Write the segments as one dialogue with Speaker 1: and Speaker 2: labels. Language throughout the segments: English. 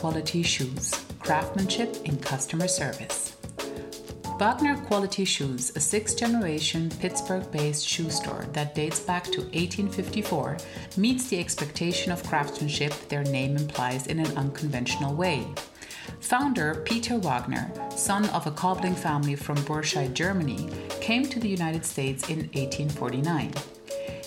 Speaker 1: Quality Shoes Craftsmanship in Customer Service. Wagner Quality Shoes, a sixth generation Pittsburgh based shoe store that dates back to 1854, meets the expectation of craftsmanship their name implies in an unconventional way. Founder Peter Wagner, son of a cobbling family from Burscheid, Germany, came to the United States in 1849.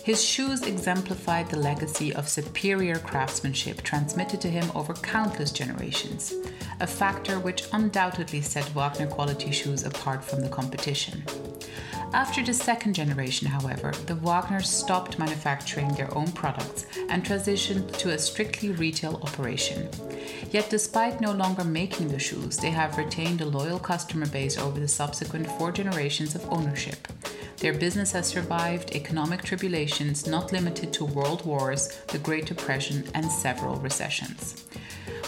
Speaker 1: His shoes exemplified the legacy of superior craftsmanship transmitted to him over countless generations, a factor which undoubtedly set Wagner quality shoes apart from the competition. After the second generation, however, the Wagners stopped manufacturing their own products and transitioned to a strictly retail operation. Yet, despite no longer making the shoes, they have retained a loyal customer base over the subsequent four generations of ownership. Their business has survived economic tribulations not limited to world wars, the Great Depression, and several recessions.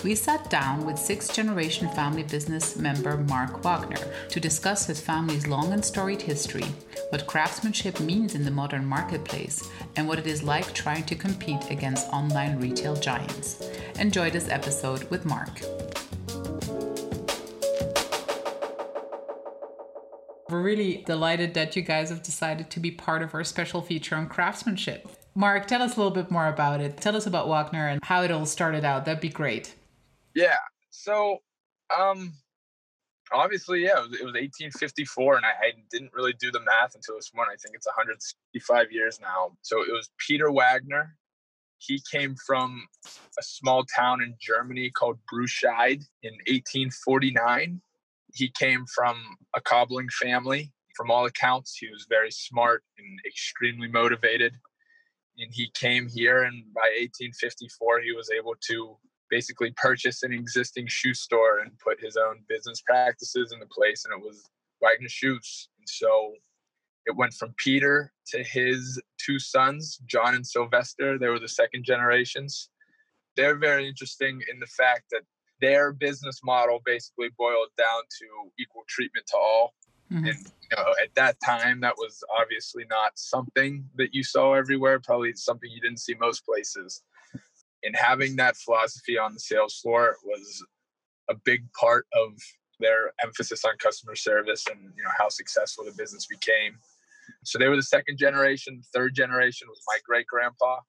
Speaker 1: We sat down with sixth generation family business member Mark Wagner to discuss his family's long and storied history, what craftsmanship means in the modern marketplace, and what it is like trying to compete against online retail giants. Enjoy this episode with Mark. We're really delighted that you guys have decided to be part of our special feature on craftsmanship. Mark, tell us a little bit more about it. Tell us about Wagner and how it all started out. That'd be great.
Speaker 2: Yeah. So, um, obviously, yeah, it was, it was 1854, and I, I, didn't really do the math until this morning. I think it's 165 years now. So it was Peter Wagner. He came from a small town in Germany called Burscheid in 1849 he came from a cobbling family. From all accounts, he was very smart and extremely motivated. And he came here, and by 1854, he was able to basically purchase an existing shoe store and put his own business practices into place. And it was Wagner Shoes. And so it went from Peter to his two sons, John and Sylvester. They were the second generations. They're very interesting in the fact that their business model basically boiled down to equal treatment to all. Mm-hmm. And you know, at that time, that was obviously not something that you saw everywhere. Probably something you didn't see most places. And having that philosophy on the sales floor was a big part of their emphasis on customer service and you know how successful the business became. So they were the second generation. Third generation was my great grandpa.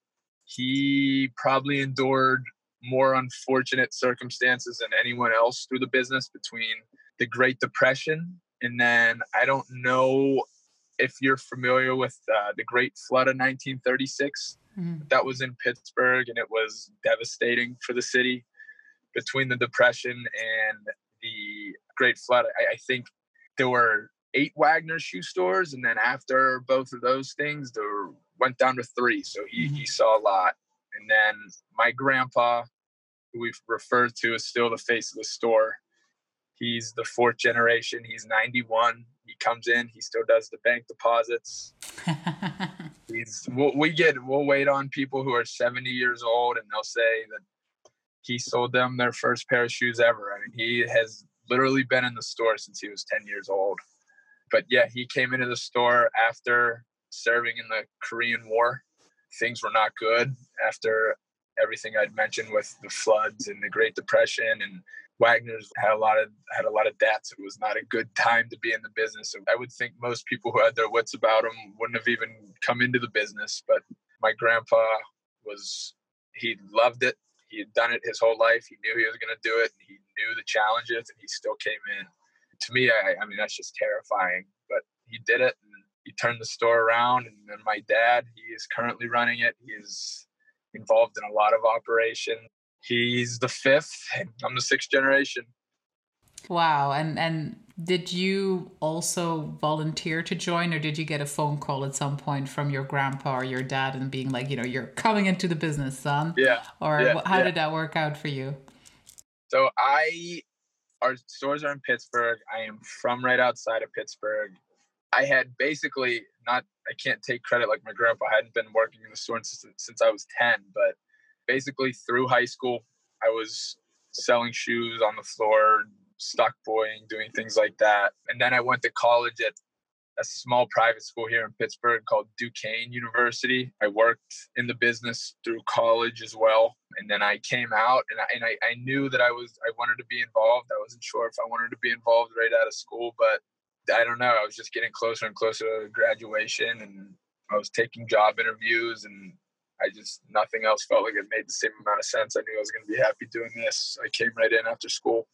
Speaker 2: He probably endured more unfortunate circumstances than anyone else through the business between the Great Depression and then I don't know if you're familiar with uh, the Great Flood of 1936. Mm-hmm. That was in Pittsburgh and it was devastating for the city. Between the Depression and the Great Flood, I, I think there were eight Wagner shoe stores, and then after both of those things, there went down to three. So he, mm-hmm. he saw a lot. And then my grandpa, who we've referred to as still the face of the store, he's the fourth generation. He's 91. He comes in, he still does the bank deposits. he's, we'll, we get, we'll wait on people who are 70 years old and they'll say that he sold them their first pair of shoes ever. I mean, he has literally been in the store since he was 10 years old. But yeah, he came into the store after serving in the Korean War things were not good after everything I'd mentioned with the floods and the Great Depression and Wagner's had a lot of had a lot of debts. It was not a good time to be in the business. So I would think most people who had their wits about them wouldn't have even come into the business. But my grandpa was he loved it. He had done it his whole life. He knew he was going to do it. He knew the challenges, and he still came in. To me, I, I mean, that's just terrifying. But he did it, and he turned the store around and then my dad he is currently running it he is involved in a lot of operation he's the fifth i'm the sixth generation
Speaker 1: Wow. And and did you also volunteer to join or did you get a phone call at some point from your grandpa or your dad and being like, you know, you're coming into the business, son?
Speaker 2: Yeah.
Speaker 1: Or
Speaker 2: yeah,
Speaker 1: how
Speaker 2: yeah.
Speaker 1: did that work out for you?
Speaker 2: So I our stores are in Pittsburgh. I am from right outside of Pittsburgh. I had basically not I can't take credit like my grandpa I hadn't been working in the store since, since I was 10, but basically through high school I was selling shoes on the floor, stock boying, doing things like that. And then I went to college at a small private school here in Pittsburgh called Duquesne University. I worked in the business through college as well. And then I came out and I, and I, I knew that I was, I wanted to be involved. I wasn't sure if I wanted to be involved right out of school, but I don't know. I was just getting closer and closer to graduation and I was taking job interviews and I just, nothing else felt like it made the same amount of sense. I knew I was going to be happy doing this. I came right in after school.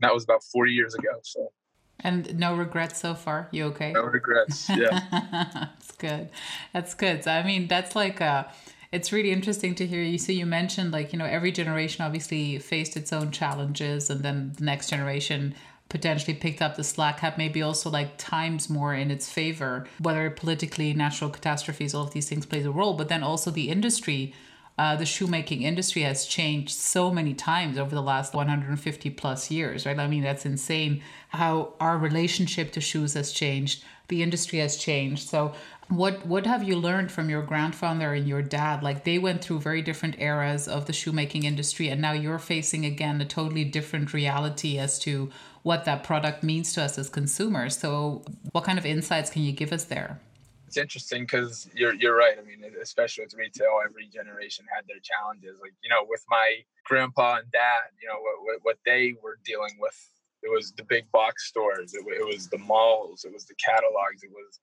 Speaker 2: And that was about 40 years ago. So
Speaker 1: And no regrets so far. You okay?
Speaker 2: no regrets. Yeah.
Speaker 1: that's good. That's good. So, I mean, that's like uh it's really interesting to hear you. So you mentioned like, you know, every generation obviously faced its own challenges and then the next generation potentially picked up the slack, had maybe also like times more in its favor, whether politically, natural catastrophes, all of these things plays a role, but then also the industry uh, the shoemaking industry has changed so many times over the last 150 plus years, right? I mean, that's insane how our relationship to shoes has changed. The industry has changed. So, what what have you learned from your grandfather and your dad? Like they went through very different eras of the shoemaking industry, and now you're facing again a totally different reality as to what that product means to us as consumers. So, what kind of insights can you give us there?
Speaker 2: it's interesting because you're you're right. I mean, especially with retail, every generation had their challenges. Like you know, with my grandpa and dad, you know what what they were dealing with. It was the big box stores. It, it was the malls. It was the catalogs. It was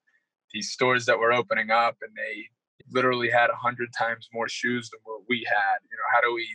Speaker 2: these stores that were opening up, and they literally had a hundred times more shoes than what we had. You know, how do we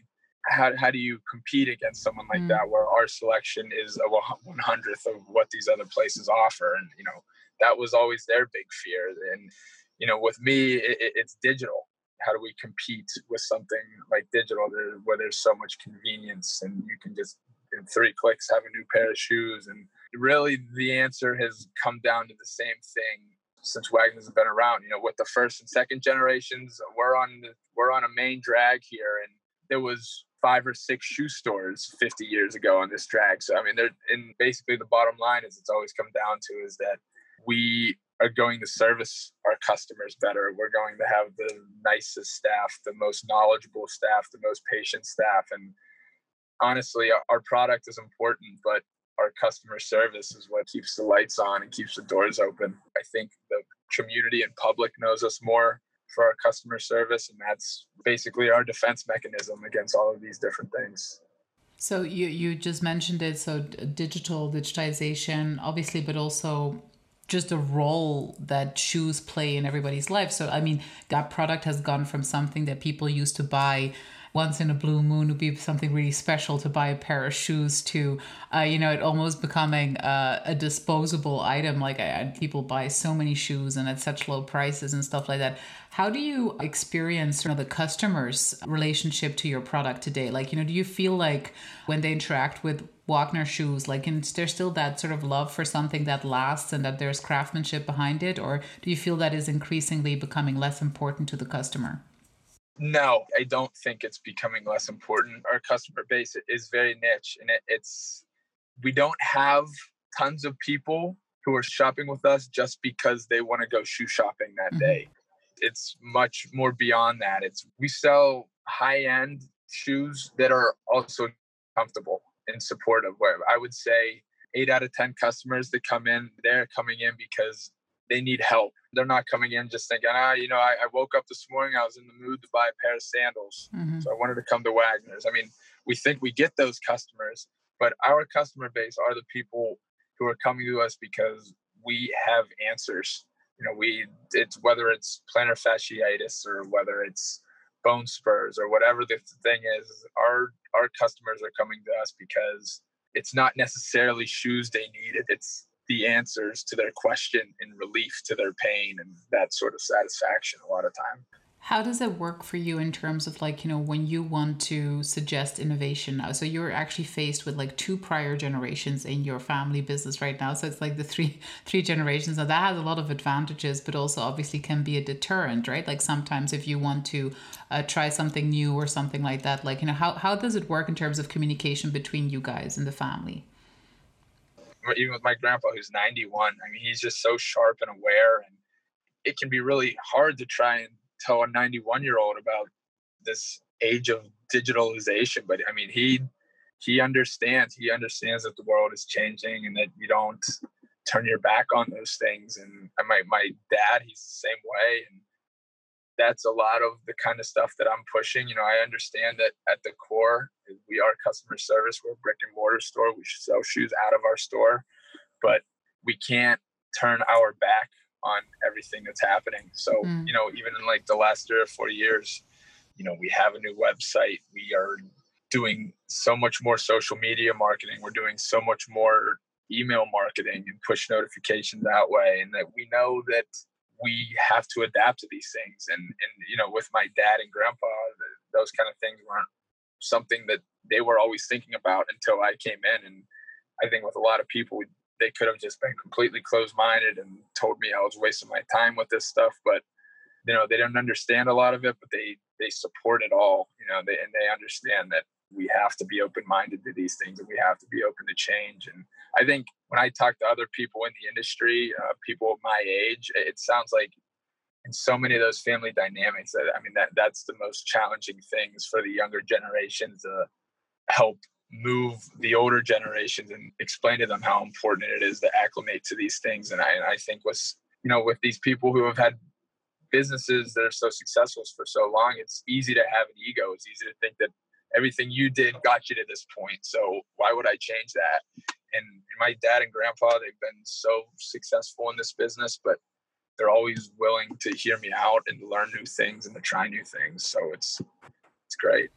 Speaker 2: how, how do you compete against someone like mm. that where our selection is a one hundredth of what these other places offer? And you know that was always their big fear. And you know with me it, it's digital. How do we compete with something like digital there, where there's so much convenience and you can just in three clicks have a new pair of shoes? And really the answer has come down to the same thing since Wagner's been around you know with the first and second generations we're on the, we're on a main drag here and there was five or six shoe stores 50 years ago on this drag so i mean they're and basically the bottom line is it's always come down to is that we are going to service our customers better. We're going to have the nicest staff, the most knowledgeable staff, the most patient staff. And honestly, our product is important, but our customer service is what keeps the lights on and keeps the doors open. I think community and public knows us more for our customer service, and that's basically our defense mechanism against all of these different things.
Speaker 1: So you you just mentioned it. So digital digitization, obviously, but also just the role that shoes play in everybody's life. So, I mean, that product has gone from something that people used to buy once in a blue moon would be something really special to buy a pair of shoes to uh, you know it almost becoming uh, a disposable item like I, people buy so many shoes and at such low prices and stuff like that how do you experience you know, the customer's relationship to your product today like you know do you feel like when they interact with Wagner shoes? Like, is there still that sort of love for something that lasts and that there's craftsmanship behind it? Or do you feel that is increasingly becoming less important to the customer?
Speaker 2: No, I don't think it's becoming less important. Our customer base is very niche and it, it's, we don't have tons of people who are shopping with us just because they want to go shoe shopping that mm-hmm. day. It's much more beyond that. It's we sell high end shoes that are also comfortable and supportive. Where I would say eight out of 10 customers that come in, they're coming in because they need help. They're not coming in just thinking, ah, you know, I, I woke up this morning, I was in the mood to buy a pair of sandals. Mm-hmm. So I wanted to come to Wagner's. I mean, we think we get those customers, but our customer base are the people who are coming to us because we have answers. You know, we it's whether it's plantar fasciitis or whether it's bone spurs or whatever the thing is our our customers are coming to us because it's not necessarily shoes they need it's the answers to their question and relief to their pain and that sort of satisfaction a lot of time
Speaker 1: How does it work for you in terms of like, you know, when you want to suggest innovation now? So you're actually faced with like two prior generations in your family business right now. So it's like the three three generations. Now that has a lot of advantages, but also obviously can be a deterrent, right? Like sometimes if you want to uh, try something new or something like that, like, you know, how, how does it work in terms of communication between you guys and the family?
Speaker 2: Even with my grandpa, who's 91, I mean, he's just so sharp and aware and it can be really hard to try and tell a 91 year old about this age of digitalization but i mean he he understands he understands that the world is changing and that you don't turn your back on those things and uh, my my dad he's the same way and that's a lot of the kind of stuff that i'm pushing you know i understand that at the core we are customer service we're a brick and mortar store we sell shoes out of our store but we can't turn our back on everything that's happening. So, mm. you know, even in like the last three or four years, you know, we have a new website. We are doing so much more social media marketing. We're doing so much more email marketing and push notifications that way. And that we know that we have to adapt to these things. And, and you know, with my dad and grandpa, those kind of things weren't something that they were always thinking about until I came in. And I think with a lot of people, they could have just been completely closed-minded and told me I was wasting my time with this stuff. But you know, they don't understand a lot of it, but they they support it all. You know, they, and they understand that we have to be open-minded to these things and we have to be open to change. And I think when I talk to other people in the industry, uh, people my age, it sounds like in so many of those family dynamics that I mean that that's the most challenging things for the younger generations to help move the older generations and explain to them how important it is to acclimate to these things. And I, and I think with you know with these people who have had businesses that are so successful for so long, it's easy to have an ego. It's easy to think that everything you did got you to this point. So why would I change that? And my dad and grandpa, they've been so successful in this business, but they're always willing to hear me out and learn new things and to try new things. So it's it's great.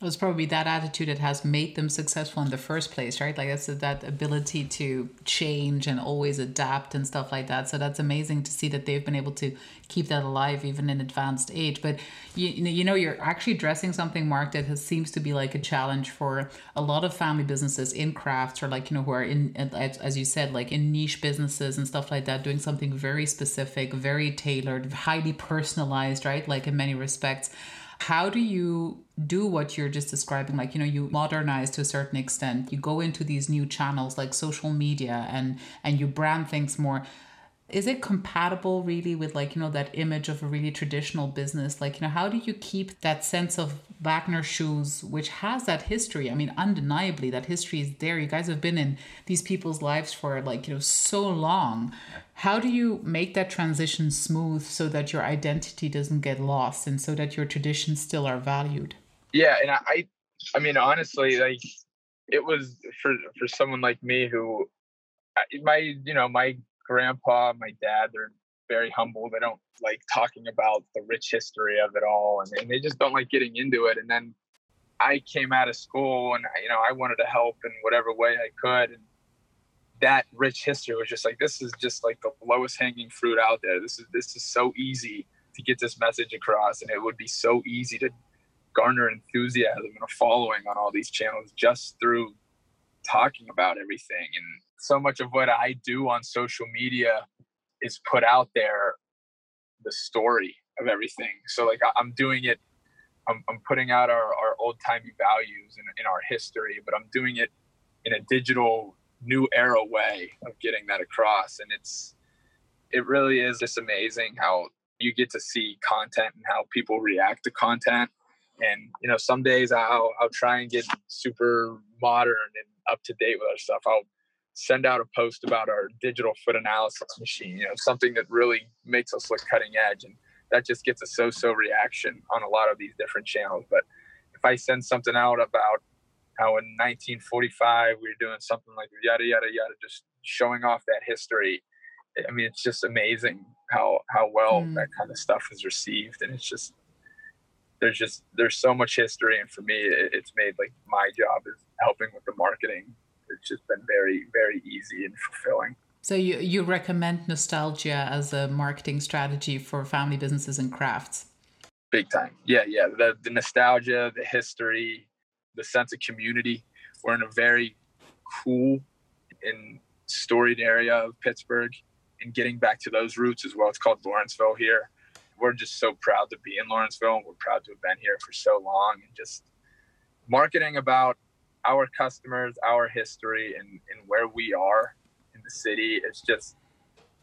Speaker 1: It was probably that attitude that has made them successful in the first place, right? Like it's that ability to change and always adapt and stuff like that. So that's amazing to see that they've been able to keep that alive even in advanced age. But you, you know, you're actually addressing something, Mark, that has, seems to be like a challenge for a lot of family businesses in crafts or like you know who are in, as you said, like in niche businesses and stuff like that, doing something very specific, very tailored, highly personalized, right? Like in many respects how do you do what you're just describing? Like you know you modernize to a certain extent. You go into these new channels like social media and and you brand things more. Is it compatible really with like you know that image of a really traditional business? Like you know how do you keep that sense of wagner shoes which has that history? I mean undeniably that history is there. You guys have been in these people's lives for like you know so long how do you make that transition smooth so that your identity doesn't get lost and so that your traditions still are valued
Speaker 2: yeah and i i mean honestly like it was for for someone like me who my you know my grandpa, my dad, they're very humble. They don't like talking about the rich history of it all, and, and they just don't like getting into it. And then I came out of school, and you know, I wanted to help in whatever way I could. And that rich history was just like this is just like the lowest hanging fruit out there. This is this is so easy to get this message across, and it would be so easy to garner enthusiasm and a following on all these channels just through talking about everything and so much of what I do on social media is put out there the story of everything. So like I'm doing it, I'm, I'm putting out our, our old timey values in, in our history, but I'm doing it in a digital new era way of getting that across. And it's, it really is just amazing how you get to see content and how people react to content. And, you know, some days I'll, I'll try and get super modern and up to date with our stuff. I'll send out a post about our digital foot analysis machine, you know, something that really makes us look cutting edge. And that just gets a so so reaction on a lot of these different channels. But if I send something out about how in 1945 we were doing something like yada yada yada, just showing off that history. I mean, it's just amazing how how well mm. that kind of stuff is received, and it's just there's just there's so much history, and for me, it, it's made like my job is helping with the marketing it's just been very very easy and fulfilling
Speaker 1: so you you recommend nostalgia as a marketing strategy for family businesses and crafts
Speaker 2: Big time. Yeah, yeah. The the nostalgia, the history, the sense of community. We're in a very cool and storied area of Pittsburgh and getting back to those roots as well. It's called Lawrenceville here. We're just so proud to be in Lawrenceville and we're proud to have been here for so long and just marketing about our customers, our history and, and where we are in the city. It's just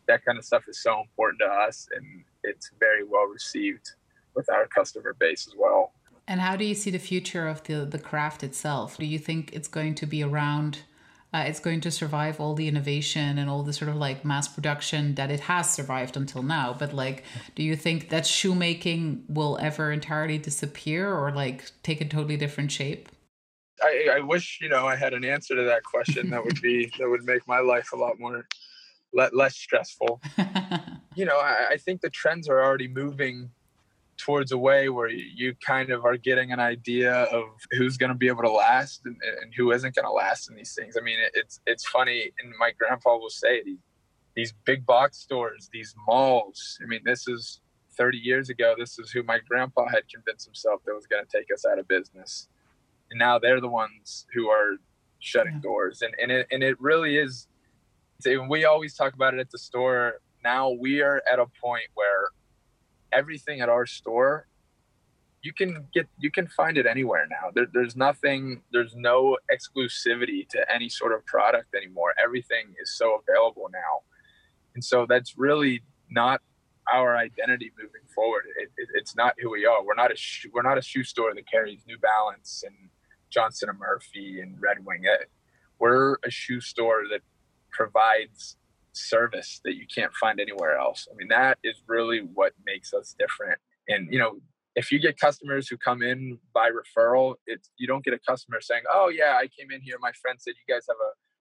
Speaker 2: that kind of stuff is so important to us and it's very well received with our customer base as well.
Speaker 1: And how do you see the future of the the craft itself? Do you think it's going to be around? Uh, it's going to survive all the innovation and all the sort of like mass production that it has survived until now. But like, do you think that shoemaking will ever entirely disappear or like take a totally different shape?
Speaker 2: I, I wish you know I had an answer to that question. that would be that would make my life a lot more less stressful. you know, I, I think the trends are already moving towards a way where you kind of are getting an idea of who's going to be able to last and, and who isn't going to last in these things. I mean, it's it's funny, and my grandpa will say these, these big box stores, these malls. I mean, this is 30 years ago. This is who my grandpa had convinced himself that was going to take us out of business, and now they're the ones who are shutting yeah. doors. And and it and it really is. We always talk about it at the store. Now we are at a point where everything at our store you can get you can find it anywhere now. There, there's nothing there's no exclusivity to any sort of product anymore. Everything is so available now. And so that's really not our identity moving forward. It, it, it's not who we are. We're not a we're not a shoe store that carries new balance and Johnston and murphy and red wing. We're a shoe store that provides service that you can't find anywhere else. I mean, that is really what makes us different. And, you know, if you get customers who come in by referral, it's you don't get a customer saying, "Oh yeah, I came in here. My friend said you guys have a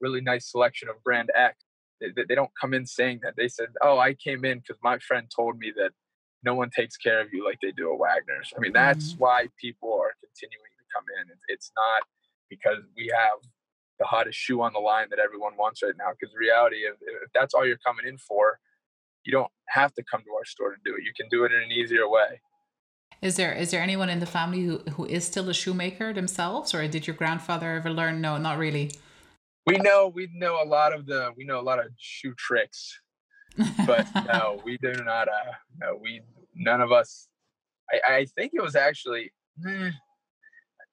Speaker 2: really nice selection of brand X." They, they don't come in saying that. They said, "Oh, I came in because my friend told me that no one takes care of you like they do at Wagner's." I mean, that's mm-hmm. why people are continuing to come in. It's not because we have the hottest shoe on the line that everyone wants right now. Because reality, if, if that's all you're coming in for, you don't have to come to our store to do it. You can do it in an easier way.
Speaker 1: Is there is there anyone in the family who, who is still a shoemaker themselves, or did your grandfather ever learn? No, not really.
Speaker 2: We know we know a lot of the we know a lot of shoe tricks, but no, we do not. Uh, no, we none of us. I, I think it was actually. Eh,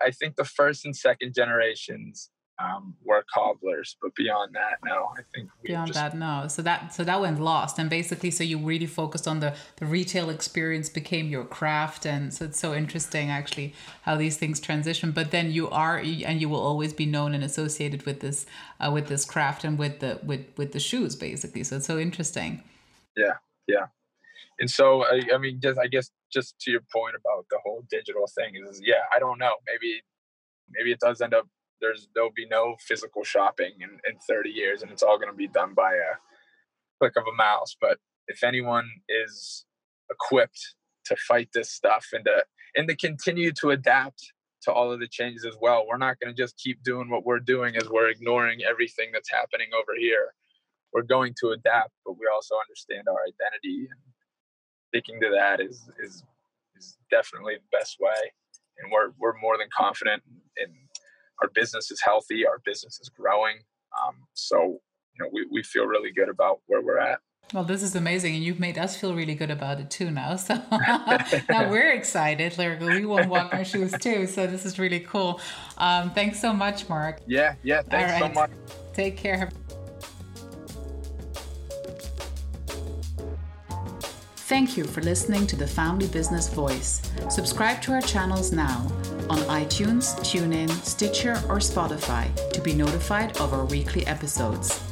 Speaker 2: I think the first and second generations um, were cobblers, but beyond that, no. I think
Speaker 1: beyond just... that, no. So that so that went lost, and basically, so you really focused on the the retail experience became your craft, and so it's so interesting actually how these things transition. But then you are, and you will always be known and associated with this uh, with this craft and with the with with the shoes, basically. So it's so interesting.
Speaker 2: Yeah, yeah. And so, I, I mean, just I guess just to your point about the whole digital thing is, yeah, I don't know. Maybe maybe it does end up there's there'll be no physical shopping in, in 30 years and it's all going to be done by a click of a mouse. But if anyone is equipped to fight this stuff and to and to continue to adapt to all of the changes as well we're not going to just keep doing what we're doing as we're ignoring everything that's happening over here. We're going to adapt but we also understand our identity and sticking to that is is is definitely the best way. And we're we're more than confident in our business is healthy, our business is growing. Um, so, you know, we, we feel really good about where we're at.
Speaker 1: Well, this is amazing, and you've made us feel really good about it too now. So now we're excited. Like we want to walk our shoes too. So this is really cool. Um, thanks so much, Mark.
Speaker 2: Yeah, yeah. Thanks right. so much.
Speaker 1: Take care. Thank you for listening to the Family Business Voice. Subscribe to our channels now on iTunes, TuneIn, Stitcher, or Spotify to be notified of our weekly episodes.